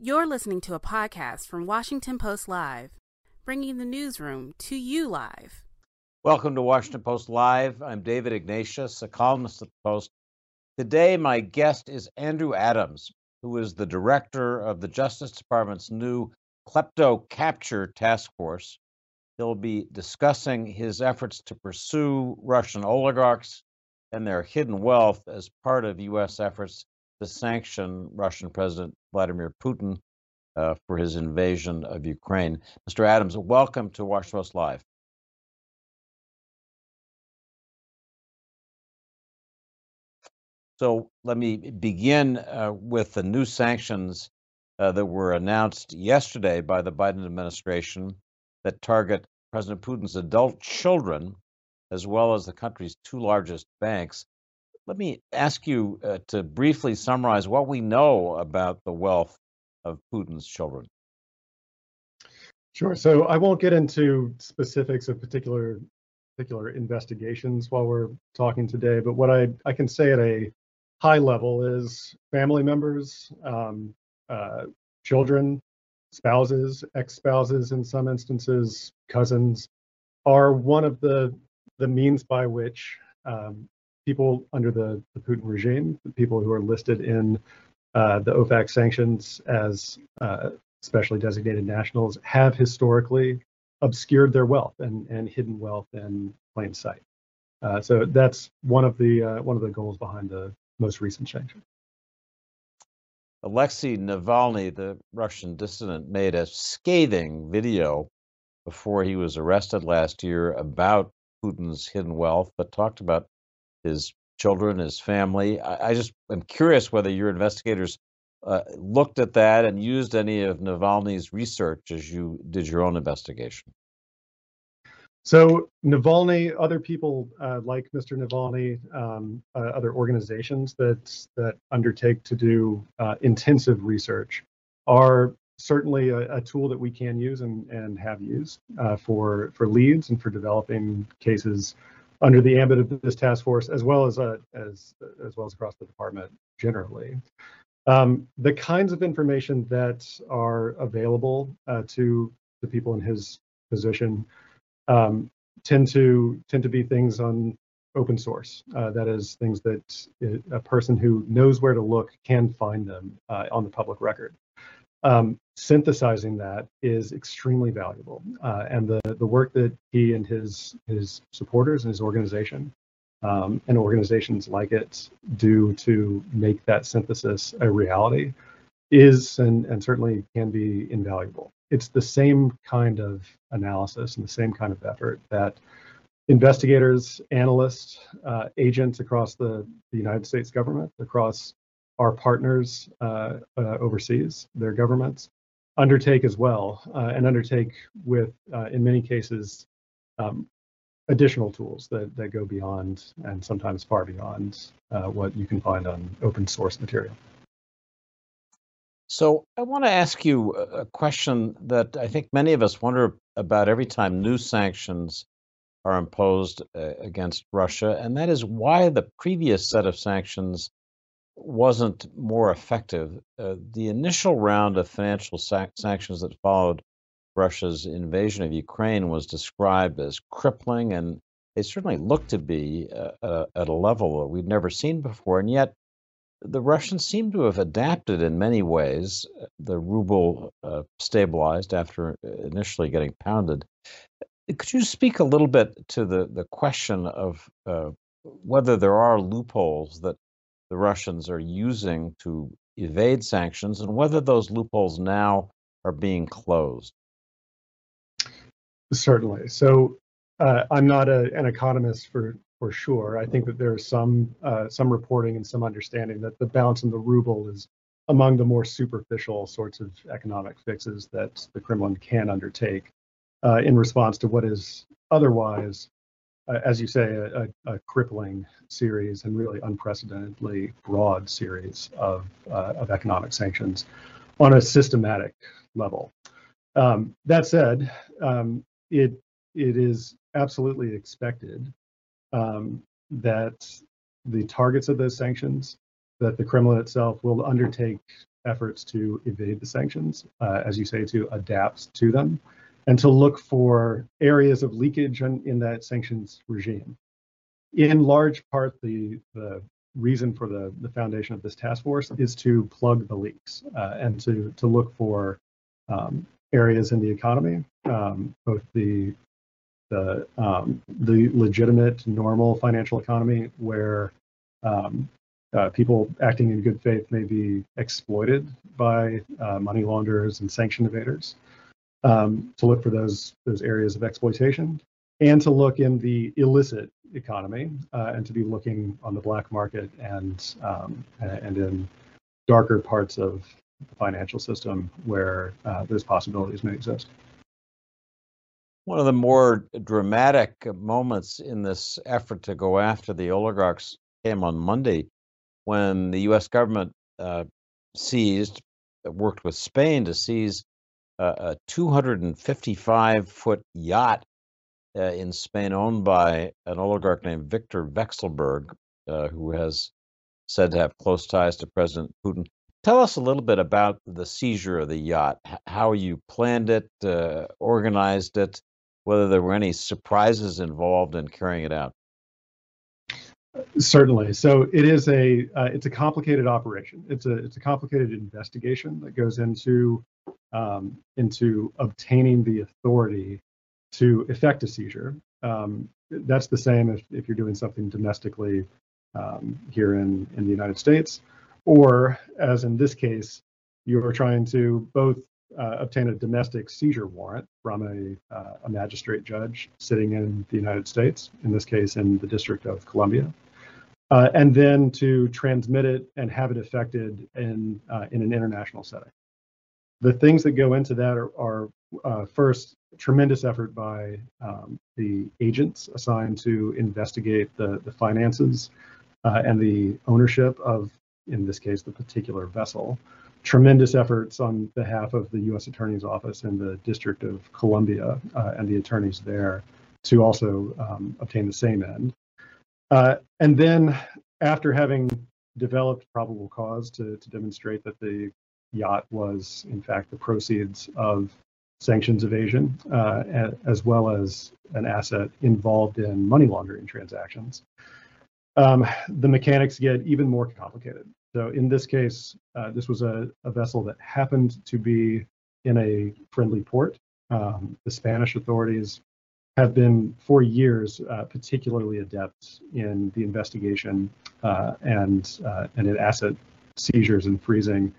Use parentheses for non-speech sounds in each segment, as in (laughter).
You're listening to a podcast from Washington Post Live, bringing the newsroom to you live. Welcome to Washington Post Live. I'm David Ignatius, a columnist at the Post. Today, my guest is Andrew Adams, who is the director of the Justice Department's new Klepto Capture Task Force. He'll be discussing his efforts to pursue Russian oligarchs and their hidden wealth as part of U.S. efforts to sanction Russian President Vladimir Putin uh, for his invasion of Ukraine. Mr. Adams, welcome to Washington Post Live. So let me begin uh, with the new sanctions uh, that were announced yesterday by the Biden administration that target President Putin's adult children, as well as the country's two largest banks. Let me ask you uh, to briefly summarize what we know about the wealth of Putin's children. Sure. So I won't get into specifics of particular particular investigations while we're talking today, but what I, I can say at a high level is family members, um, uh, children, spouses, ex-spouses in some instances, cousins, are one of the the means by which um, people under the, the Putin regime, the people who are listed in uh, the OFAC sanctions as uh, specially designated nationals, have historically obscured their wealth and, and hidden wealth in plain sight. Uh, so that's one of the uh, one of the goals behind the most recent sanctions. Alexei Navalny, the Russian dissident, made a scathing video before he was arrested last year about Putin's hidden wealth, but talked about his children, his family. I, I just am curious whether your investigators uh, looked at that and used any of Navalny's research as you did your own investigation. So Navalny, other people uh, like Mr. Navalny, um, uh, other organizations that that undertake to do uh, intensive research are certainly a, a, tool that we can use and, and have used uh, for for leads and for developing cases under the ambit of this task force, as well as uh, as as well as across the department generally. Um, the kinds of information that are available uh, to the people in his position um, tend to tend to be things on open source. Uh, that is, things that a person who knows where to look can find them uh, on the public record. Um, synthesizing that is extremely valuable, uh, and the the work that he and his his supporters and his organization um, and organizations like it do to make that synthesis a reality is and and certainly can be invaluable. It's the same kind of analysis and the same kind of effort that investigators, analysts, uh, agents across the, the United States government, across our partners uh, uh, overseas, their governments, undertake as well, uh, and undertake with, in many cases, um, additional tools that, that go beyond and sometimes far beyond what you can find on open source material. So I want to ask you a question that I think many of us wonder about every time new sanctions are imposed uh, against Russia, and that is why the previous set of sanctions wasn't more effective. Uh, the initial round of financial sac- sanctions that followed Russia's invasion of Ukraine was described as crippling, and it certainly looked to be uh, uh, at a level that we'd never seen before. And yet, the Russians seem to have adapted in many ways. The ruble uh, stabilized after initially getting pounded. Could you speak a little bit to the, the question of uh, whether there are loopholes that the Russians are using to evade sanctions and whether those loopholes now are being closed? Certainly. So uh, I'm not a, an economist for for sure. I think that there is some uh, some reporting and some understanding that the bounce in the ruble is among the more superficial sorts of economic fixes that the Kremlin can undertake uh, in response to what is otherwise, as you say, a, a, crippling series and really unprecedentedly broad series of uh, of economic sanctions on a systematic level. Um, that said, um, it it is absolutely expected um, that the targets of those sanctions, that the Kremlin itself will undertake efforts to evade the sanctions, uh, as you say, to adapt to them, and to look for areas of leakage in, in that sanctions regime. In large part, the, the reason for the, the foundation of this task force is to plug the leaks uh, and to, to look for um, areas in the economy, um, both the the um, the legitimate normal financial economy where um, uh, people acting in good faith may be exploited by uh, money launderers and sanction evaders. Um, to look for those those areas of exploitation, and to look in the illicit economy, uh, and to be looking on the black market and um, and in darker parts of the financial system where uh, those possibilities may exist. One of the more dramatic moments in this effort to go after the oligarchs came on Monday when the U.S. government uh, seized, worked with Spain to seize a 255 foot yacht uh, in Spain owned by an oligarch named Victor Vekselberg, uh, who has said to have close ties to President Putin. Tell us a little bit about the seizure of the yacht, how you planned it, uh, organized it, whether there were any surprises involved in carrying it out. Certainly. So it is a uh, it's a complicated operation. It's a it's a complicated investigation that goes into um, into obtaining the authority to effect a seizure. Um, that's the same if, if you're doing something domestically um, here in, in the United States, or as in this case, you are trying to both uh, obtain a domestic seizure warrant from a, uh, a magistrate judge sitting in the United States, in this case in the District of Columbia, uh, and then to transmit it and have it effected in uh, in an international setting. The things that go into that are, are uh, first tremendous effort by um, the agents assigned to investigate the the finances uh, and the ownership of, in this case, the particular vessel. Tremendous efforts on behalf of the U.S. Attorney's Office and the District of Columbia uh, and the attorneys there to also um, obtain the same end. Uh, and then after having developed probable cause to, to demonstrate that the yacht was in fact the proceeds of sanctions evasion, uh, as well as an asset involved in money laundering transactions, um, the mechanics get even more complicated. So in this case, uh, this was a, a, vessel that happened to be in a friendly port. Um, the Spanish authorities have been for years uh, particularly adept in the investigation uh, and uh, and in asset seizures and freezing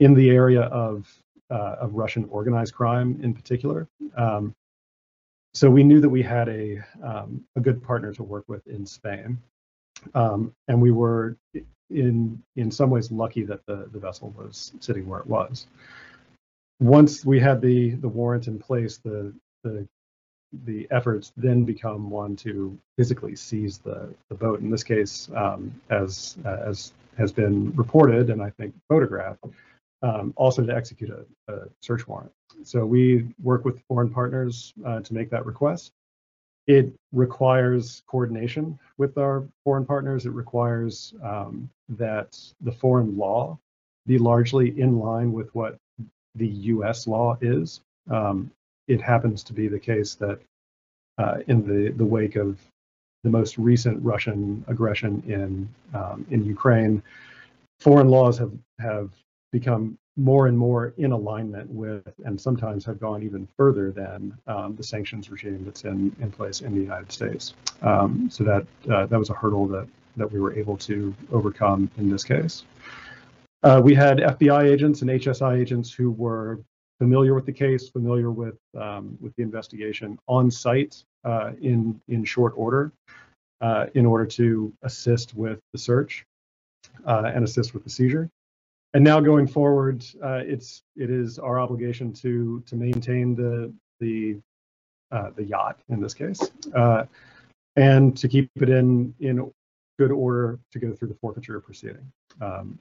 in the area of uh, of Russian organized crime in particular. Um, so we knew that we had a um, a good partner to work with in Spain, um, and we were in in some ways lucky that the the vessel was sitting where it was. Once we had the the warrant in place, the the the efforts then become one to physically seize the, the boat. In this case, um, as as has been reported and I think photographed, um, also to execute a, a, search warrant. So we work with foreign partners uh, to make that request. It requires coordination with our foreign partners. It requires um, that the foreign law be largely in line with what the U.S. law is. Um, it happens to be the case that uh, in the, the wake of the most recent Russian aggression in um, in Ukraine, foreign laws have have become more and more in alignment with, and sometimes have gone even further than um, the sanctions regime that's in, in place in the United States. Um, so that uh, that was a hurdle that that we were able to overcome in this case. Uh, we had FBI agents and HSI agents who were familiar with the case, familiar with um, with the investigation on site uh, in in short order, uh, in order to assist with the search uh, and assist with the seizure. And now going forward, uh, it's it is our obligation to to maintain the the uh, the yacht in this case, uh, and to keep it in in good order to go through the forfeiture proceeding. Um,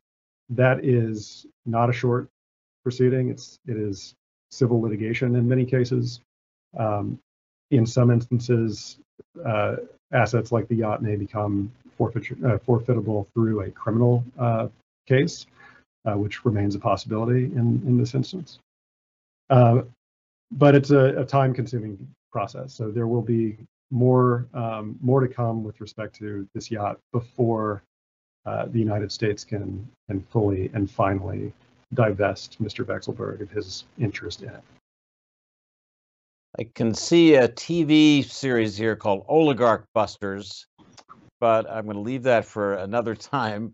that is not a short proceeding. It's it is civil litigation in many cases. Um, in some instances, uh, assets like the yacht may become forfeiture, uh, forfeitable through a criminal uh, case. Uh, which remains a possibility in, in this instance. Uh, but it's a, a time-consuming process, so there will be more um, more to come with respect to this yacht before uh, the United States can can fully and finally divest Mr. Vekselberg of his interest in it. I can see a TV series here called Oligarch Busters, but I'm going to leave that for another (laughs) time.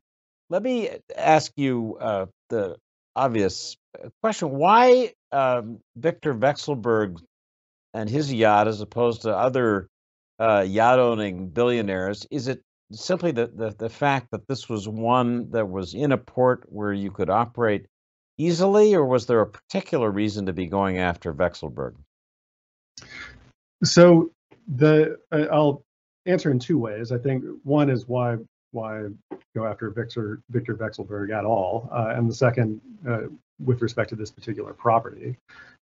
Let me ask you uh, the obvious question: Why um, Victor Vekselberg and his yacht, as opposed to other uh, yacht-owning billionaires? Is it simply the, the the fact that this was one that was in a port where you could operate easily, or was there a particular reason to be going after Vekselberg? So the uh, I'll answer in two ways. I think one is why why go after Victor Victor Vekselberg at all, uh, and the second uh, with respect to this particular property.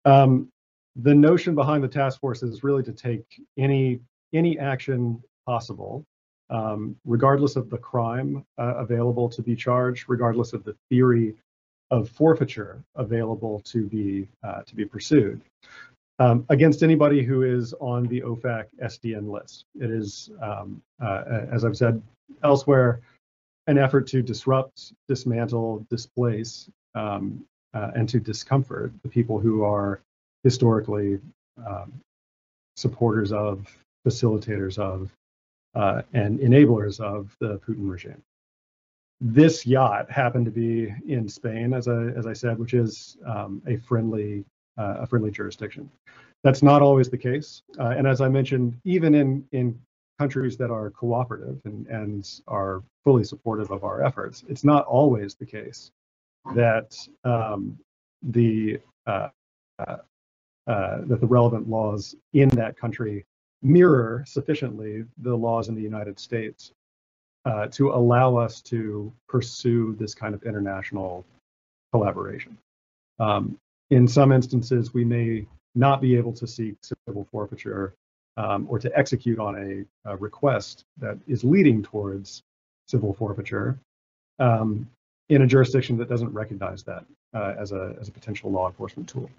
Um, the notion behind the task force is really to take any any action possible, um, regardless of the crime uh, available to be charged, regardless of the theory of forfeiture available to be uh, to be pursued um, against anybody who is on the OFAC SDN list. It is, um, uh, as I've said elsewhere, an effort to disrupt, dismantle, displace, um, uh, and to discomfort the people who are historically um, supporters of, facilitators of, uh, and enablers of the Putin regime. This yacht happened to be in Spain, as I, as I said, which is um, a friendly a friendly jurisdiction. That's not always the case. Uh, and as I mentioned, even in, in countries that are cooperative and, and are fully supportive of our efforts, it's not always the case that um, the uh, uh, uh, that the relevant laws in that country mirror sufficiently the laws in the United States uh, to allow us to pursue this kind of international collaboration. Um, in some instances, we may not be able to seek civil forfeiture um, or to execute on a, a, request that is leading towards civil forfeiture um, in a jurisdiction that doesn't recognize that uh, as a as a potential law enforcement tool.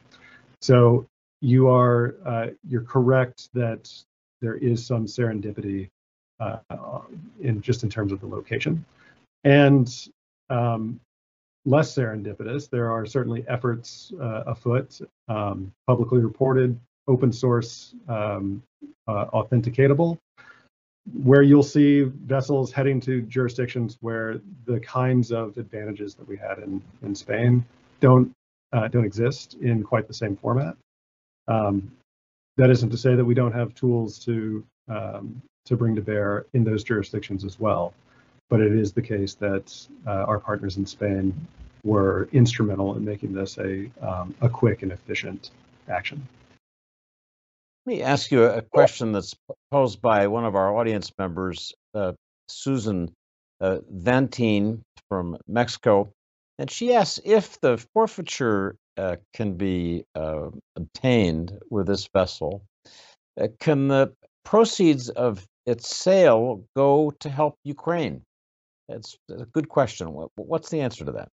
So you are uh, you're correct that there is some serendipity uh, in just in terms of the location, and um, less serendipitous. There are certainly efforts uh, afoot, um, publicly reported, open source, um, uh, authenticatable, where you'll see vessels heading to jurisdictions where the kinds of advantages that we had in, in Spain don't uh, don't exist in quite the same format. Um, that isn't to say that we don't have tools to um, to bring to bear in those jurisdictions as well but it is the case that uh, our partners in Spain were instrumental in making this a, um, a quick and efficient action. Let me ask you a question that's posed by one of our audience members, uh, Susan uh, Vantine from Mexico. And she asks if the forfeiture uh, can be uh, obtained with this vessel, uh, can the proceeds of its sale go to help Ukraine? It's a good question. What's the answer to that?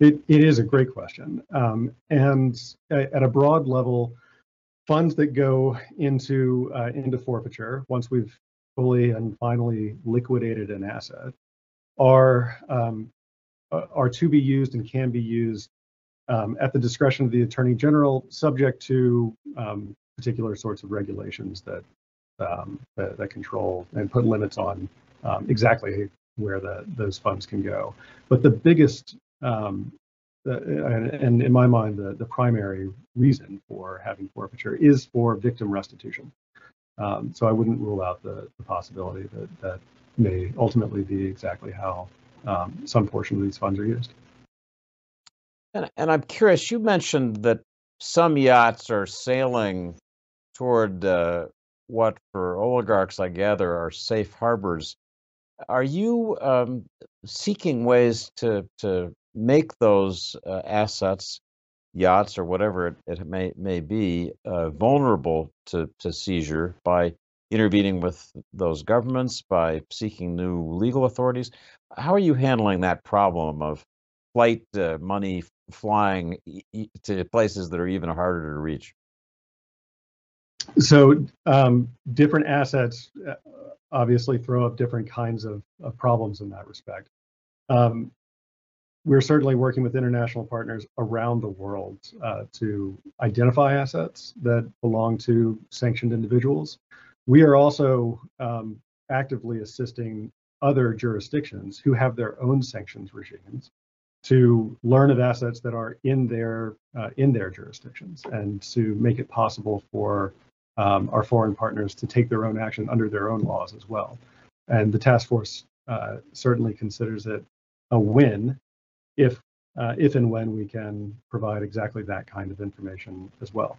It, it is a great question. Um, and at a broad level, funds that go into uh, into forfeiture once we've fully and finally liquidated an asset are um, are to be used and can be used um, at the discretion of the attorney general, subject to um, particular sorts of regulations that, um, that, that control and put limits on um, exactly where the, those funds can go. But the biggest, um, and, and, in my mind, the, the primary reason for having forfeiture is for victim restitution. Um, so I wouldn't rule out the, the possibility that that may ultimately be exactly how um, some portion of these funds are used. And, and I'm curious, you mentioned that some yachts are sailing toward uh, what for oligarchs, I gather, are safe harbors. Are you um, seeking ways to to make those uh, assets, yachts or whatever it, it may may be, uh, vulnerable to to seizure by intervening with those governments, by seeking new legal authorities? How are you handling that problem of flight uh, money flying to places that are even harder to reach? So um, different assets uh, obviously throw up different kinds of, of problems in that respect. Um, we're certainly working with international partners around the world uh, to identify assets that belong to sanctioned individuals. We are also um, actively assisting other jurisdictions who have their own sanctions regimes to learn of assets that are in their uh, in their jurisdictions and to make it possible for um, our foreign partners to take their own action under their own laws as well. And the task force uh, certainly considers it a win if uh, if and when we can provide exactly that kind of information as well.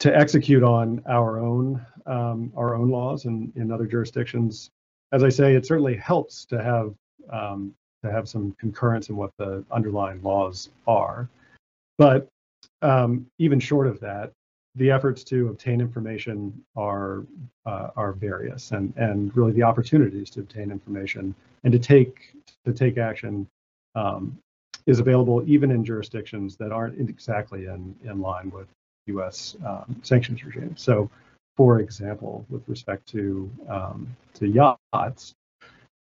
To execute on our own um, our own laws and in other jurisdictions, as I say, it certainly helps to have um, to have some concurrence in what the underlying laws are. But um, even short of that, the efforts to obtain information are uh, are various, and and really the opportunities to obtain information and to take to take action um, is available even in jurisdictions that aren't exactly in in line with U.S. Um, sanctions regime. So, for example, with respect to um, to yachts,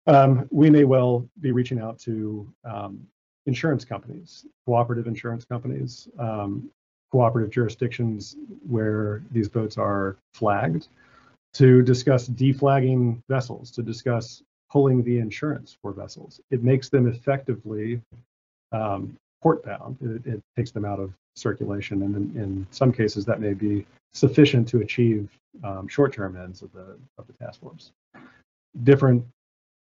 um, we may well be reaching out to um, insurance companies, cooperative insurance companies, um, cooperative jurisdictions where these boats are flagged, to discuss deflagging vessels, to discuss pulling the insurance for vessels. It makes them effectively um, port bound. It, it, takes them out of circulation, and in, in, some cases that may be sufficient to achieve um, short-term ends of the of the task force. Different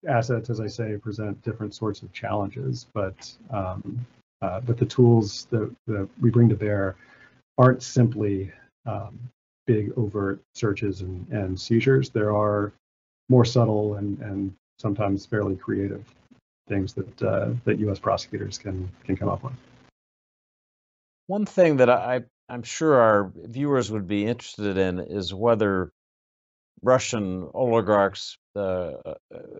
assets, as I say, present different sorts of challenges, but um, uh, but the tools that, that we bring to bear aren't simply um, big overt searches and, and seizures. There are more subtle and, and sometimes fairly creative things that uh, that U.S. prosecutors can can come up with. One thing that I I'm sure our viewers would be interested in is whether Russian oligarchs uh, uh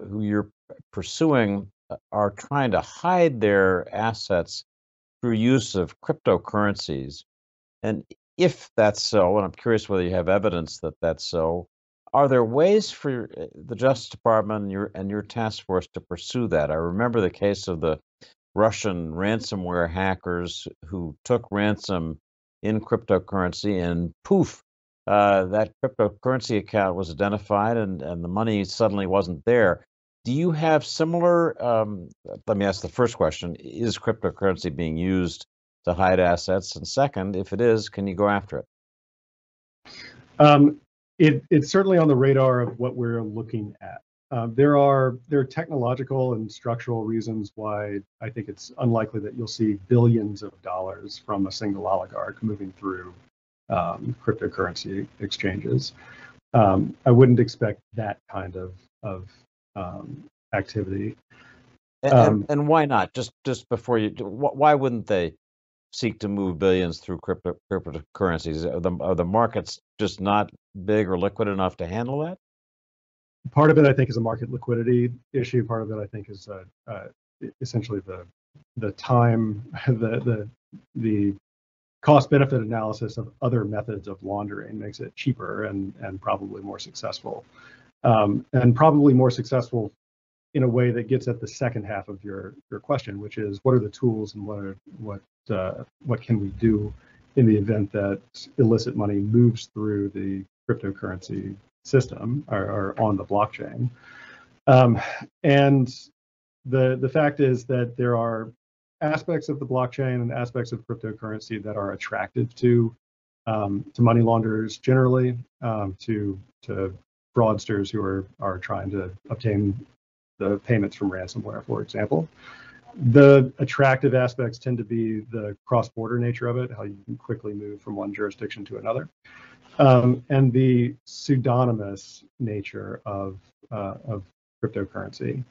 who you're pursuing uh, are trying to hide their assets through use of cryptocurrencies. And if that's so, and I'm curious whether you have evidence that that's so, are there ways for uh, the Justice Department and your and your task force to pursue that? I remember the case of the Russian ransomware hackers who took ransom in cryptocurrency, and poof, uh, that cryptocurrency account was identified, and and the money suddenly wasn't there. Do you have similar? Um, let me ask the first question: Is cryptocurrency being used to hide assets? And second, if it is, can you go after it? Um, it, it's certainly on the radar of what we're looking at. Uh, there are there are technological and structural reasons why I think it's unlikely that you'll see billions of dollars from a single oligarch moving through um, cryptocurrency exchanges. Um, I wouldn't expect that kind of of um, activity. And, and, um, and, why not? Just just before you, why wouldn't they? Seek to move billions through crypto, cryptocurrencies? Are the, are the markets just not big or liquid enough to handle that? Part of it, I think, is a market liquidity issue. Part of it, I think, is uh, uh, essentially the the time, (laughs) the the the cost benefit analysis of other methods of laundering makes it cheaper and and probably more successful, um, and probably more successful in a way that gets at the second half of your your question, which is what are the tools and what are what uh, what can we do in the event that illicit money moves through the cryptocurrency system or, or on the blockchain. Um, and the the fact is that there are aspects of the blockchain and aspects of cryptocurrency that are attractive to um, to money launderers generally, um, to to fraudsters who are are trying to obtain the payments from ransomware, for example. The attractive aspects tend to be the cross-border nature of it, how you can quickly move from one jurisdiction to another, um, and the pseudonymous nature of uh, of cryptocurrency.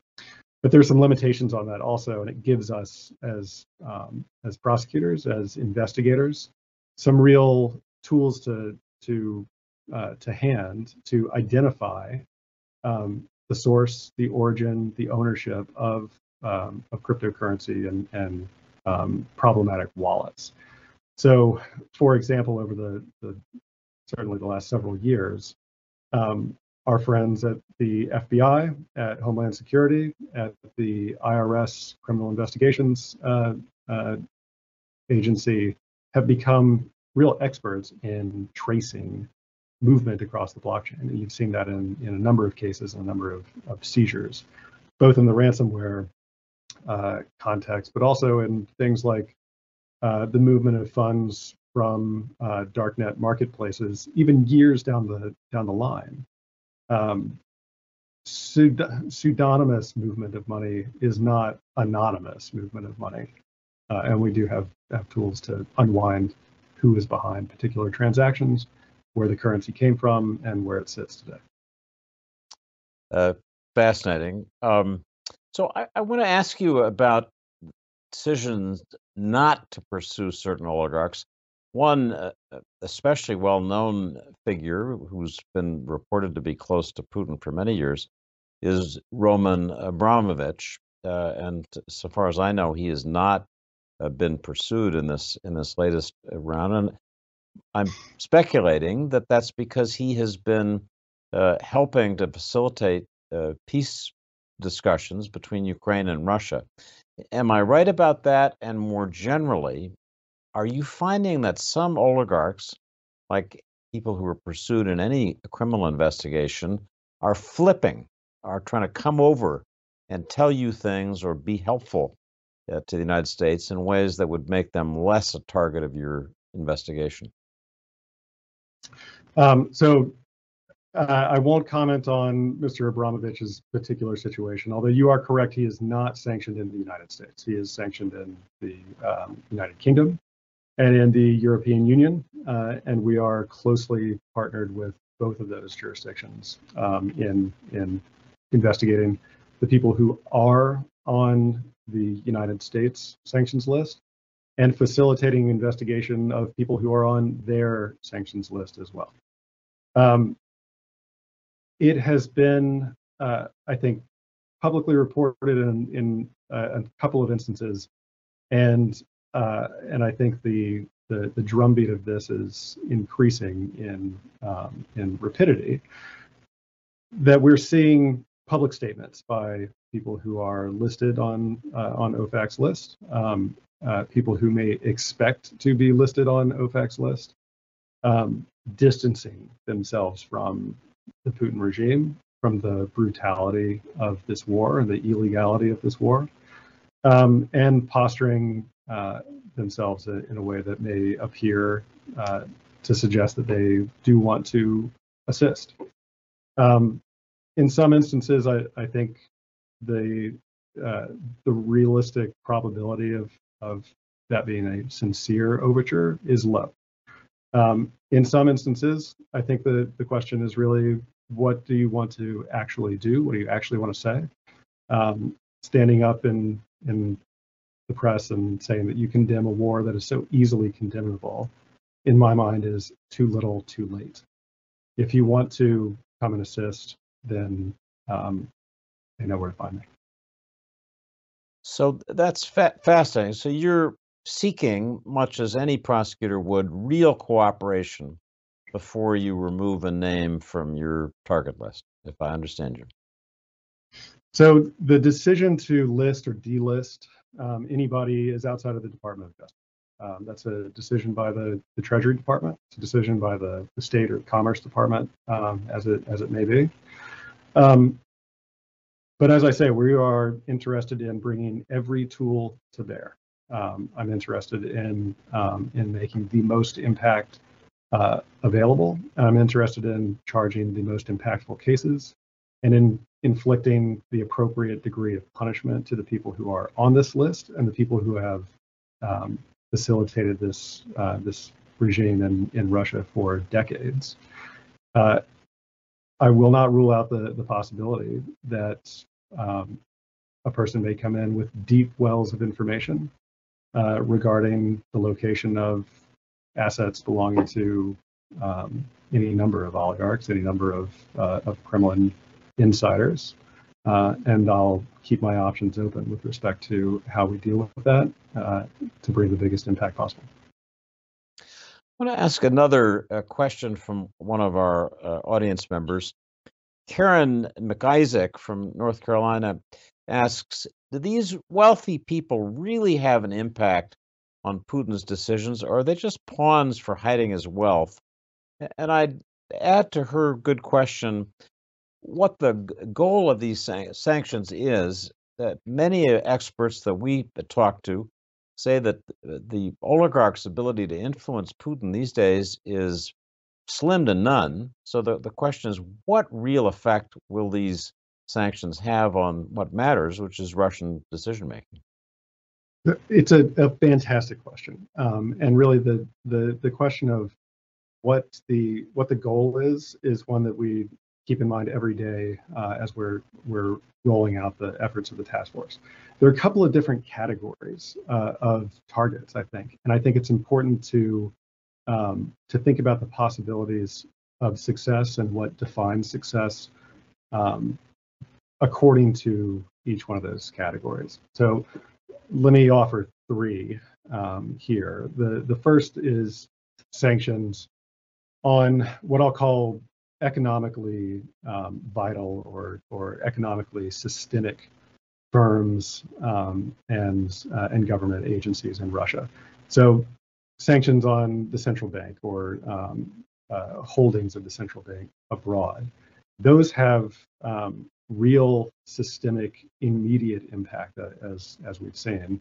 But there's some limitations on that also, and it gives us as um, as prosecutors, as investigators, some real tools to to uh, to hand to identify um, the source, the origin, the ownership of um, of cryptocurrency and, and um, problematic wallets. So, for example, over the, the certainly the last several years, um, our friends at the FBI, at Homeland Security, at the IRS Criminal Investigations uh, uh, Agency have become real experts in tracing movement across the blockchain. And you've seen that in, in a number of cases, and a number of, of seizures, both in the ransomware uh, context, but also in things like uh, the movement of funds from uh, darknet marketplaces, even years down the down the line. Um, pseudonymous movement of money is not anonymous movement of money, uh, and we do have have tools to unwind who is behind particular transactions, where the currency came from, and where it sits today. Uh, fascinating. Um, so I, I want to ask you about decisions not to pursue certain oligarchs. One uh, uh especially well-known figure who's been reported to be close to Putin for many years is Roman Abramovich, uh, and so far as I know, he has not uh, been pursued in this in this latest round. And I'm speculating that that's because he has been uh, helping to facilitate peace discussions between Ukraine and Russia. Am I right about that? And more generally, are you finding that some oligarchs, like people who are pursued in any criminal investigation, are flipping, are trying to come over and tell you things or be helpful uh, to the United States in ways that would make them less a target of your investigation? Um, so uh, I won't comment on Mr. Abramovich's particular situation, although you are correct, he is not sanctioned in the United States. He is sanctioned in the um, United Kingdom and in the European Union, uh, and we are closely partnered with both of those jurisdictions um, in in investigating the people who are on the United States sanctions list and facilitating investigation of people who are on their sanctions list as well. Um, it has been, uh, I think, publicly reported in, in uh, a couple of instances, and uh, and I think the, the the drumbeat of this is increasing in um, in rapidity. That we're seeing public statements by people who are listed on uh, on OFAC's list, um, uh, people who may expect to be listed on OFAC's list, um, distancing themselves from the Putin regime, from the brutality of this war and the illegality of this war, um, and posturing uh, themselves in a way that may appear uh, to suggest that they do want to assist. Um, in some instances, I, I think the uh, the realistic probability of of that being a sincere overture is low. Um, in some instances, I think the, the question is really what do you want to actually do? What do you actually want to say? Um, standing up in, in the press and saying that you condemn a war that is so easily condemnable, in my mind, is too little, too late. If you want to come and assist, then um, they know where to find me. So that's fa- fascinating. So you're seeking, much as any prosecutor would, real cooperation before you remove a name from your target list, if I understand you. So the decision to list or delist um, anybody is outside of the Department of Justice. Um, that's a decision by the, the Treasury Department. It's a decision by the, the State or Commerce Department, um, as it as it may be. Um, but as I say, we are interested in bringing every tool to bear um, I'm interested in um, in making the most impact uh, available. I'm interested in charging the most impactful cases and in inflicting the appropriate degree of punishment to the people who are on this list and the people who have um, facilitated this uh, this regime in, in Russia for decades. Uh, I will not rule out the, the possibility that um, a person may come in with deep wells of information uh, regarding the location of assets belonging to um, any number of oligarchs, any number of, uh, of Kremlin insiders. Uh, and I'll keep my options open with respect to how we deal with that uh, to bring the biggest impact possible. I want to ask another uh, question from one of our uh, audience members. Karen McIsaac from North Carolina asks Do these wealthy people really have an impact on Putin's decisions, or are they just pawns for hiding his wealth? And I'd add to her good question what the goal of these sanctions is that many experts that we talk to say that the oligarchs' ability to influence Putin these days is slim to none. So the, the question is what real effect will these sanctions have on what matters, which is Russian decision making? It's a, a fantastic question, um, and really the, the the question of what the what the goal is is one that we keep in mind every day uh, as we're we're rolling out the efforts of the task force. There are a couple of different categories uh, of targets, I think, and I think it's important to um, to think about the possibilities of success and what defines success um, according to each one of those categories. So let me offer three um, here. The the first is sanctions on what I'll call economically um, vital or or economically systemic firms um, and uh, and government agencies in Russia. So sanctions on the central bank or um, uh, holdings of the central bank abroad. Those have um, real systemic immediate impact uh, as as we've seen,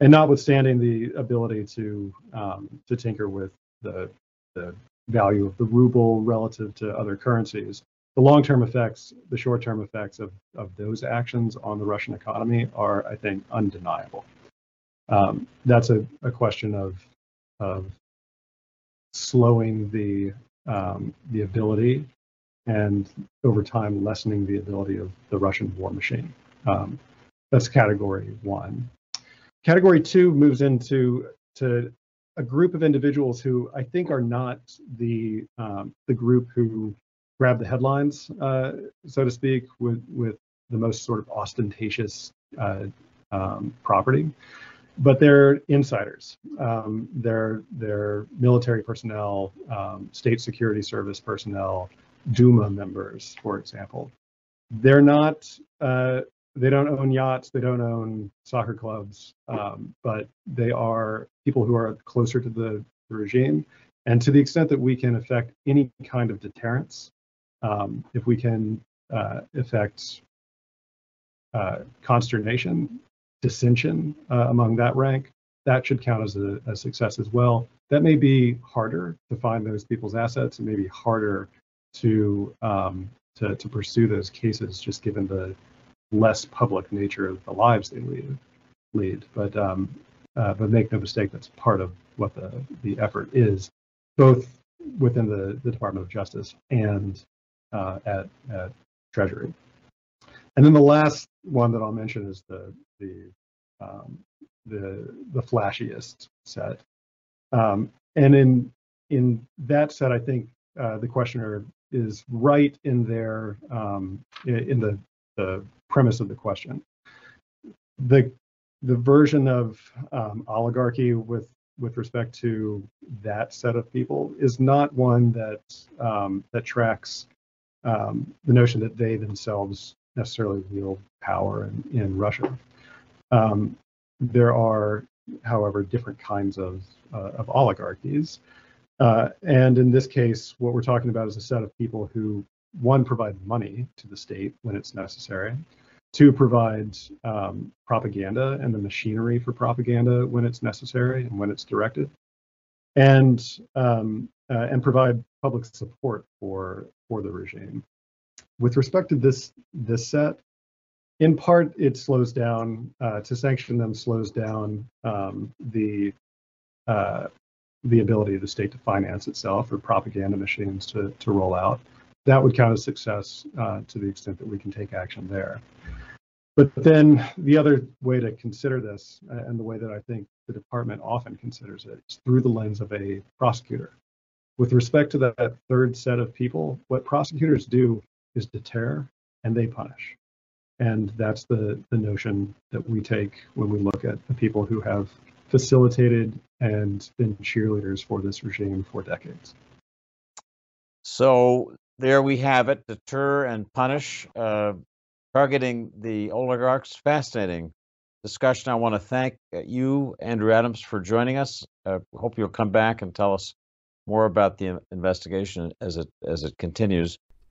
and notwithstanding the ability to um, to tinker with the the value of the ruble relative to other currencies. The long-term effects, the short-term effects of, of those actions on the Russian economy are, I think, undeniable. Um, that's a, a question of, of slowing the um, the ability and over time lessening the ability of the Russian war machine. Um, that's category one. Category two moves into to a group of individuals who I think are not the um, the group who grab the headlines, uh, so to speak, with with the most sort of ostentatious uh, um, property, but they're insiders. Um, they're they're military personnel, um, state security service personnel, Duma members, for example. They're not uh, they don't own yachts, they don't own soccer clubs, um, but they are people who are closer to the, the, regime. And to the extent that we can affect any kind of deterrence, um, if we can uh, affect uh, consternation, dissension uh, among that rank, that should count as a, a, success as well. That may be harder to find those people's assets. It may be harder to um, to, to pursue those cases, just given the less public nature of the lives they lead. Lead, but um, uh, but make no mistake, that's part of what the the effort is, both within the, the Department of Justice and uh, at at Treasury. And then the last one that I'll mention is the the um, the the flashiest set. Um, and in in that set, I think uh, the questioner is right in their um, in the the premise of the question. The the version of um, oligarchy with with respect to that set of people is not one that um, that tracks um, the notion that they themselves necessarily wield power in, in Russia. Um, there are, however, different kinds of uh, of oligarchies, uh, and in this case, what we're talking about is a set of people who one provide money to the state when it's necessary, to provide um, propaganda and the machinery for propaganda when it's necessary and when it's directed, and um, uh, and provide public support for for the regime. With respect to this this set, in part it slows down uh, to sanction them slows down um, the uh, the ability of the state to finance itself or propaganda machines to to roll out. That would count as success uh, to the extent that we can take action there. But then the other way to consider this, uh, and the way that I think the department often considers it, is through the lens of a prosecutor. With respect to that third set of people, what prosecutors do is deter and they punish. And that's the, the notion that we take when we look at the people who have facilitated and been cheerleaders for this regime for decades. So there we have it deter and punish, uh, targeting the oligarchs. Fascinating discussion. I want to thank uh, you, Andrew Adams, for joining us. Uh, hope you'll come back and tell us more about the investigation as it as it continues.